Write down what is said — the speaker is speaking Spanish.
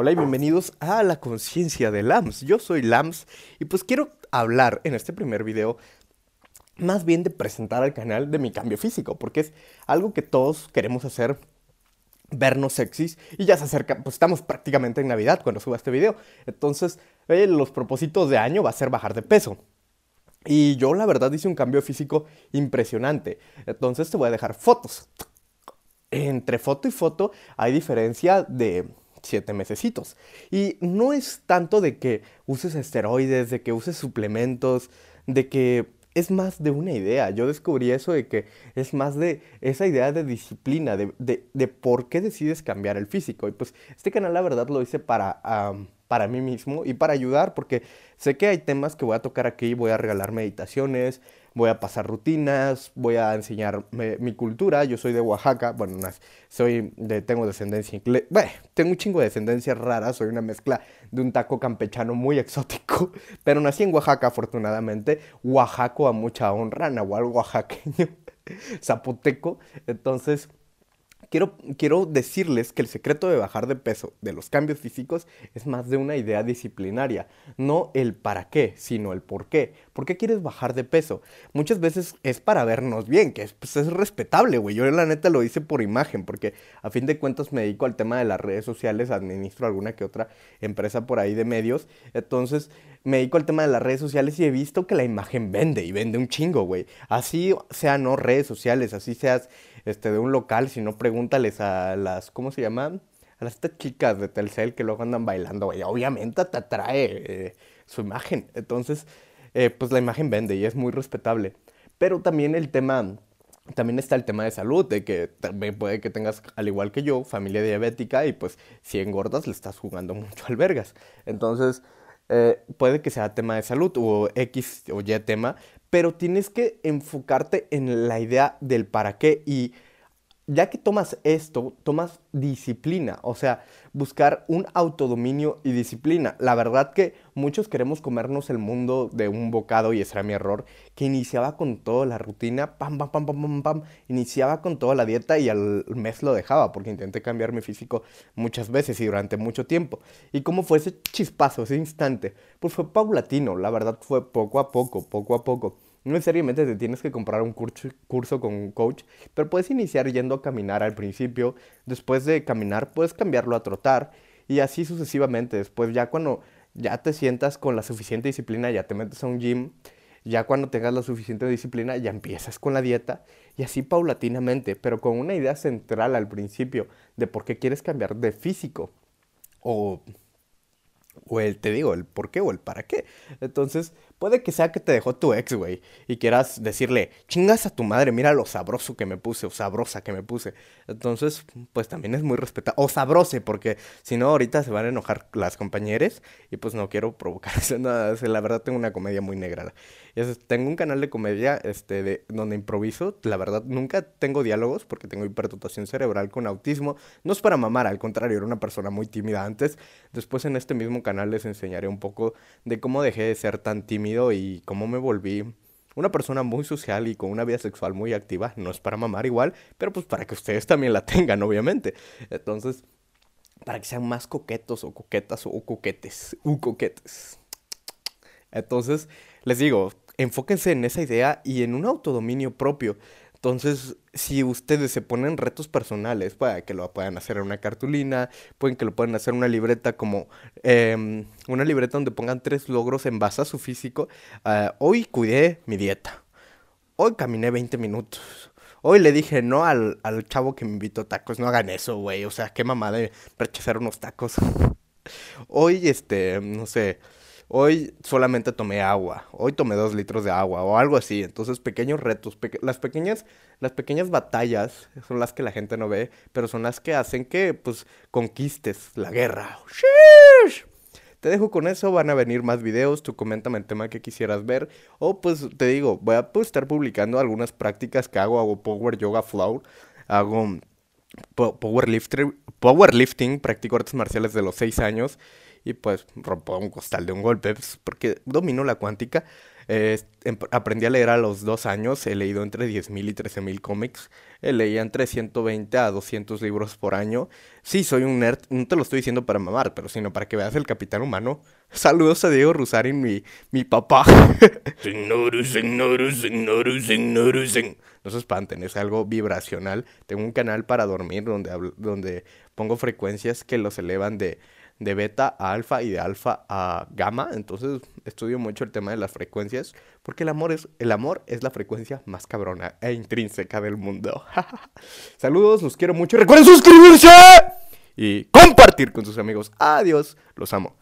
Hola y bienvenidos a la conciencia de Lams. Yo soy Lams y pues quiero hablar en este primer video más bien de presentar al canal de mi cambio físico, porque es algo que todos queremos hacer, vernos sexys y ya se acerca, pues estamos prácticamente en Navidad cuando suba este video. Entonces, eh, los propósitos de año va a ser bajar de peso. Y yo la verdad hice un cambio físico impresionante. Entonces te voy a dejar fotos. Entre foto y foto hay diferencia de siete mesecitos. Y no es tanto de que uses esteroides, de que uses suplementos, de que es más de una idea. Yo descubrí eso de que es más de esa idea de disciplina, de, de, por qué decides cambiar el físico. Y pues este canal la verdad lo hice para para mí mismo y para ayudar, porque sé que hay temas que voy a tocar aquí, voy a regalar meditaciones, voy a pasar rutinas, voy a enseñar mi cultura, yo soy de Oaxaca, bueno, soy de, tengo descendencia inglesa, bueno, tengo un chingo de descendencia rara, soy una mezcla de un taco campechano muy exótico, pero nací en Oaxaca afortunadamente, Oaxaco a mucha honra, nahual oaxaqueño, zapoteco, entonces Quiero, decirles que el secreto de bajar de peso, de los cambios físicos, es más de una idea disciplinaria. No el para qué, sino el por qué. ¿Por qué quieres bajar de peso? Muchas veces es para vernos bien, que es, pues, es respetable, güey. Yo la neta lo hice por imagen, porque a fin de cuentas me dedico al tema de las redes sociales, administro alguna que otra empresa por ahí de medios. Entonces me dedico al tema de las redes sociales y he visto que la imagen vende y vende un chingo, güey. Así sean no redes sociales, así seas este, de un local, si no pregúntales a las, ¿cómo se llaman? A las chicas de Telcel que luego andan bailando, güey. Obviamente te atrae eh, su imagen. Entonces, eh, pues la imagen vende y es muy respetable. Pero también el tema, también está el tema de salud, de que también puede que tengas, al igual que yo, familia diabética y pues si engordas le estás jugando mucho al vergas. Entonces, eh, puede que sea tema de salud o X o Y tema, pero tienes que enfocarte en la idea del para qué y ya que tomas esto, tomas disciplina, o sea, buscar un autodominio y disciplina. La verdad que muchos queremos comernos el mundo de un bocado, y ese era mi error, que iniciaba con toda la rutina, pam, pam, pam, pam, pam, pam, iniciaba con toda la dieta y al mes lo dejaba, porque intenté cambiar mi físico muchas veces y durante mucho tiempo. Y cómo fue ese chispazo, ese instante, pues fue paulatino, la verdad fue poco a poco, poco a poco. No necesariamente te tienes que comprar un curso, con un coach, pero puedes iniciar yendo a caminar al principio. Después de caminar, puedes cambiarlo a trotar y así sucesivamente. Después, ya cuando ya te sientas con la suficiente disciplina, ya te metes a un gym. Ya cuando tengas la suficiente disciplina, ya empiezas con la dieta y así paulatinamente, pero con una idea central al principio de por qué quieres cambiar de físico o, o el, te digo, el por qué o el para qué. Entonces, Puede que sea que te dejó tu ex, güey, y quieras decirle, chingas a tu madre, mira lo sabroso que me puse, o sabrosa que me puse. Entonces, pues también es muy respetable. O sabrose, porque si no, ahorita se van a enojar las compañeras, y pues no quiero provocar nada. La verdad, tengo una comedia muy negra. tengo un canal de comedia este, de, donde improviso. La verdad, nunca tengo diálogos, porque tengo hiperdotación cerebral con autismo. No es para mamar, al contrario, era una persona muy tímida antes. Después, en este mismo canal, les enseñaré un poco de cómo dejé de ser tan y cómo me volví una persona muy social y con una vida sexual muy activa. No es para mamar igual, pero pues para que ustedes también la tengan, obviamente. Entonces, para que sean más coquetos o coquetas o coquetes, u coquetes. Entonces, les digo, enfóquense en esa idea y en un autodominio propio. Entonces, si ustedes se ponen retos personales, puede que lo puedan hacer en una cartulina, pueden que lo puedan hacer en una libreta como em, una libreta donde pongan tres logros en base a su físico. Ah, hoy cuidé mi dieta. Hoy caminé 20 minutos. Hoy le dije no al, al chavo que me invitó tacos. No hagan eso, güey. O sea, qué mamada de rechazar unos tacos. Hoy, este, no sé hoy solamente tomé agua, hoy tomé dos litros de agua o algo así. Entonces, pequeños retos, las, pequeñas, las pequeñas batallas son las que la gente no ve, pero son las que hacen que, pues, conquistes la guerra. Te dejo con eso, van a venir más videos, tú coméntame el tema que quisieras ver. O pues te digo, voy a pues, estar publicando algunas prácticas que hago, hago Power Yoga Flow, hago powerlifting, powerlifting, practico artes marciales de los 6 años y pues rompo un costal de un golpe, pues, porque domino la cuántica. Eh, em, aprendí a leer a los dos años, he leído entre 10.000 y 13.000 cómics, eh, leía entre 120 a 200 libros por año. Sí, soy un nerd, no te lo estoy diciendo para mamar, pero sino para que veas el Capitán Humano. Saludos a Diego Rusarin, mi, mi papá. No se espanten, es algo vibracional. Tengo un canal para dormir donde, donde pongo frecuencias que los elevan de de beta a alfa y de alfa a gamma. Entonces estudio mucho el tema de las frecuencias porque el amor es, el amor es la frecuencia más cabrona e intrínseca del mundo. Saludos, los quiero mucho. Recuerden suscribirse y compartir con sus amigos. Adiós, los amo.